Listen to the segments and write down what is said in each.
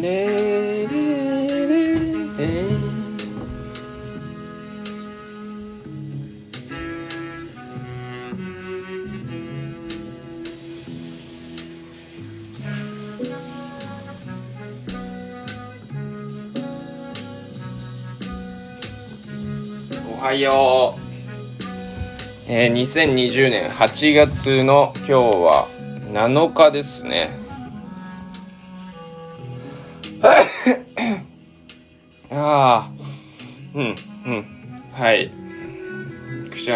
ねれれおはよう。えー、2020年8月の今日は7日ですね。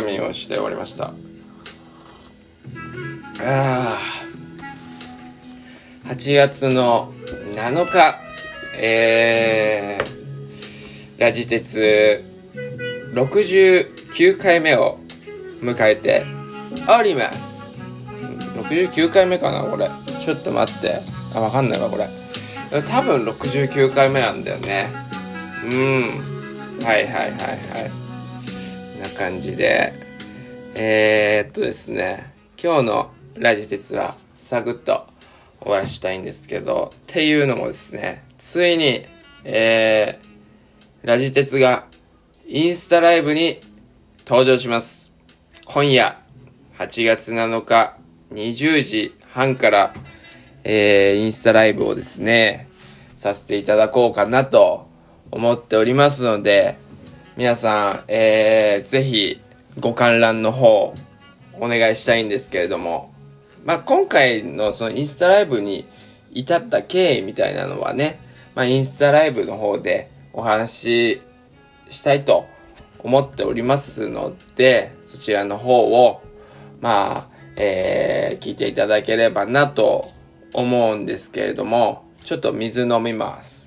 みをしておりました。あ、8月の7日、えー、ラジ鉄69回目を迎えております。69回目かなこれ。ちょっと待って。あ、わかんないわ、これ。多分69回目なんだよね。うん。はいはいはいはい。な感じで。えー、っとですね。今日のラジ鉄はサクッと終わらしたいんですけど、っていうのもですね、ついに、えー、ラジ鉄がインスタライブに登場します。今夜、8月7日20時半から、えー、インスタライブをですね、させていただこうかなと思っておりますので、皆さん、えー、ぜひご観覧の方、お願いしたいんですけれども、まあ、今回のそのインスタライブに至った経緯みたいなのはね、まあ、インスタライブの方でお話ししたいと思っておりますので、そちらの方を、まあ、えー、聞いていただければなと思うんですけれども、ちょっと水飲みます。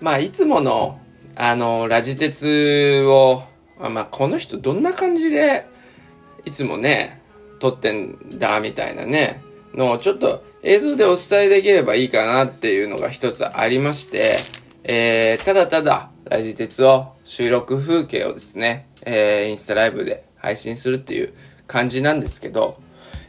まあ、いつもの、あの、ラジ鉄を、まあ、この人どんな感じで、いつもね、撮ってんだ、みたいなね、のをちょっと映像でお伝えできればいいかなっていうのが一つありまして、えー、ただただ、ラジ鉄を収録風景をですね、えー、インスタライブで配信するっていう感じなんですけど、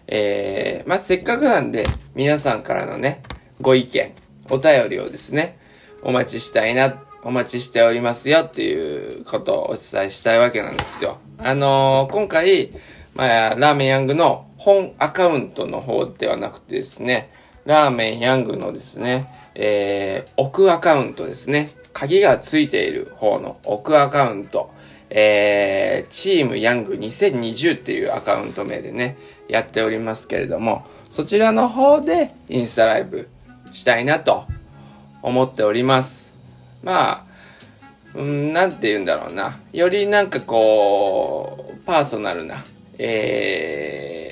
えー、まあ、せっかくなんで、皆さんからのね、ご意見、お便りをですね、お待ちしたいな、お待ちしておりますよっていうことをお伝えしたいわけなんですよ。あのー、今回、まあ、ラーメンヤングの本アカウントの方ではなくてですね、ラーメンヤングのですね、えー、奥アカウントですね。鍵がついている方の奥アカウント、えー、チームヤング2020っていうアカウント名でね、やっておりますけれども、そちらの方でインスタライブしたいなと思っております。まあ、うん、なんて言うんだろうな。よりなんかこう、パーソナルな、え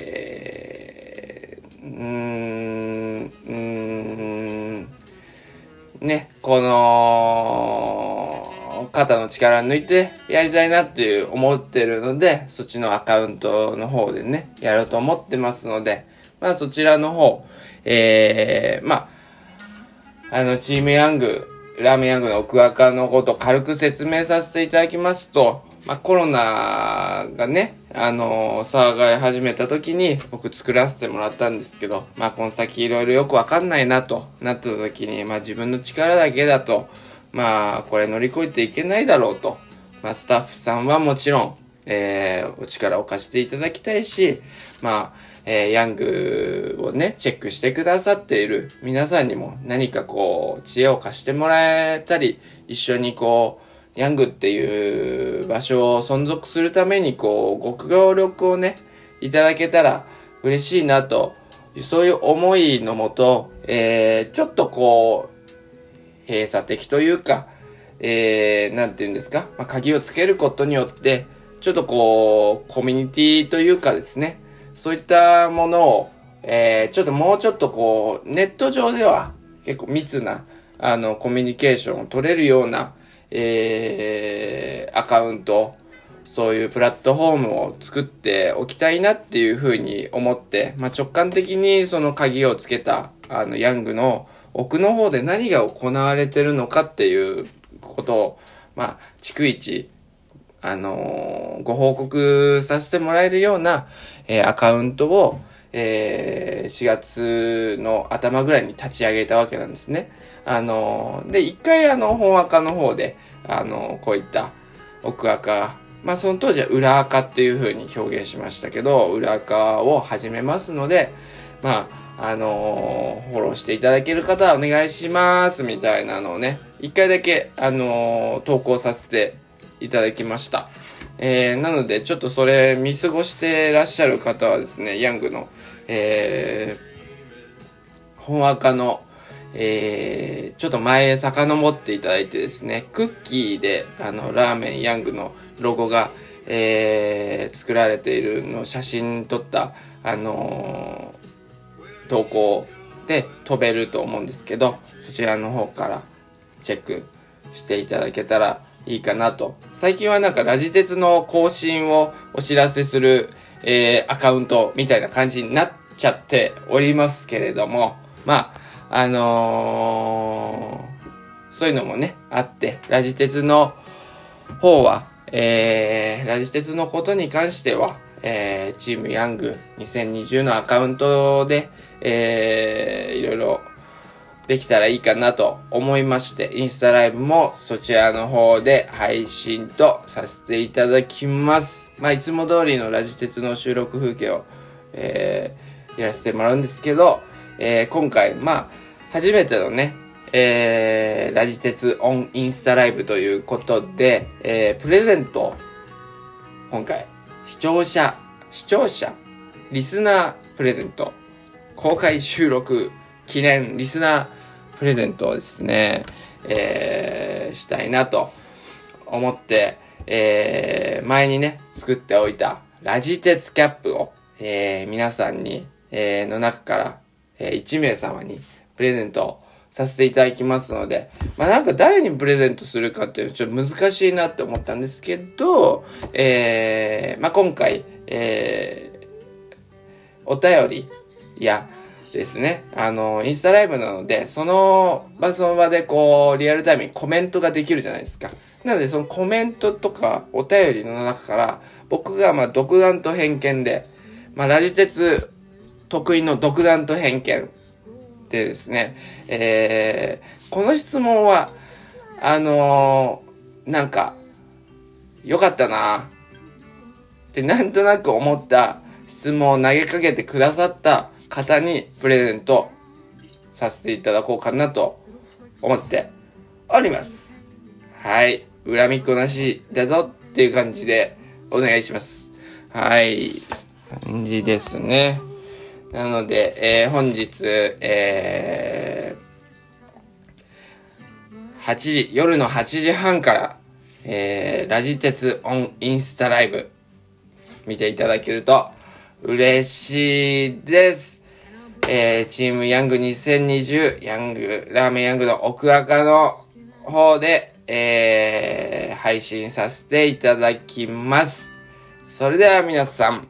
ー、うーん、うーん、ね、この、肩の力抜いてやりたいなっていう思ってるので、そっちのアカウントの方でね、やろうと思ってますので、まあそちらの方、えー、まあ、あの、チームヤング、ラーメンヤングの奥赤のことを軽く説明させていただきますと、まあ、コロナがね、あのー、騒がれ始めた時に僕作らせてもらったんですけど、まあ、この先いろいろよくわかんないなとなった時に、まあ、自分の力だけだと、まあ、これ乗り越えていけないだろうと、まあ、スタッフさんはもちろん、えー、お力を貸していただきたいし、まあ、えー、ヤングをね、チェックしてくださっている皆さんにも何かこう、知恵を貸してもらえたり、一緒にこう、ヤングっていう場所を存続するためにこう、ご協力をね、いただけたら嬉しいなと、そういう思いのもと、えー、ちょっとこう、閉鎖的というか、えー、なんて言うんですか、まあ、鍵をつけることによって、ちょっとこう、コミュニティというかですね、そういったものを、えー、ちょっともうちょっとこう、ネット上では結構密な、あの、コミュニケーションを取れるような、えー、アカウント、そういうプラットフォームを作っておきたいなっていうふうに思って、まあ、直感的にその鍵をつけた、あの、ヤングの奥の方で何が行われてるのかっていうことを、まあ、逐一、あのー、ご報告させてもらえるような、えー、アカウントを、えー、4月の頭ぐらいに立ち上げたわけなんですね。あのー、で、一回あの、本赤の方で、あのー、こういった奥赤、まあその当時は裏赤っていう風に表現しましたけど、裏赤を始めますので、まあ、あの、フォローしていただける方はお願いします、みたいなのをね、一回だけ、あの、投稿させていただきました。えー、なので、ちょっとそれ見過ごしてらっしゃる方はですね、ヤングの、えー、本赤の、えー、ちょっと前へ遡っていただいてですね、クッキーで、あの、ラーメンヤングのロゴが、えー、作られているの写真撮った、あのー、投稿で飛べると思うんですけど、そちらの方からチェックしていただけたらいいかなと。最近はなんかラジ鉄の更新をお知らせする、えー、アカウントみたいな感じになっちゃっておりますけれども、まあ、あのー、そういうのもね、あって、ラジ鉄の方は、えー、ラジ鉄のことに関しては、えー、チームヤング2020のアカウントで、えー、いろいろできたらいいかなと思いまして、インスタライブもそちらの方で配信とさせていただきます。まあ、いつも通りのラジ鉄の収録風景を、えー、やらせてもらうんですけど、えー、今回、まあ、初めてのね、えー、ラジ鉄オンインスタライブということで、えー、プレゼント、今回、視聴者、視聴者、リスナープレゼント、公開収録記念リスナープレゼントをですね、えー、したいなと思って、えー、前にね、作っておいたラジ鉄キャップを、えー、皆さんに、えー、の中から、えー、1名様にプレゼントさせていただきますので、まあなんか誰にプレゼントするかっていうのちょっと難しいなって思ったんですけど、えー、まあ今回、えー、お便りや、ですね。あの、インスタライブなので、その場その場でこう、リアルタイムにコメントができるじゃないですか。なので、そのコメントとかお便りの中から、僕がまあ独断と偏見で、まあラジ鉄得意の独断と偏見でですね、えー、この質問は、あのー、なんか、よかったなってなんとなく思った質問を投げかけてくださった方にプレゼントさせていただこうかなと思っております。はい。恨みっこなしだぞっていう感じでお願いします。はい。感じですね。なので、えー、本日、えー、8時、夜の8時半から、えー、ラジ鉄オンインスタライブ見ていただけると嬉しいです。えー、チームヤング2020、ヤング、ラーメンヤングの奥赤の方で、えー、配信させていただきます。それでは皆さん、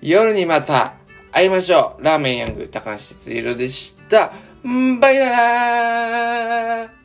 夜にまた会いましょう。ラーメンヤング、高橋哲弘でした。んバイならー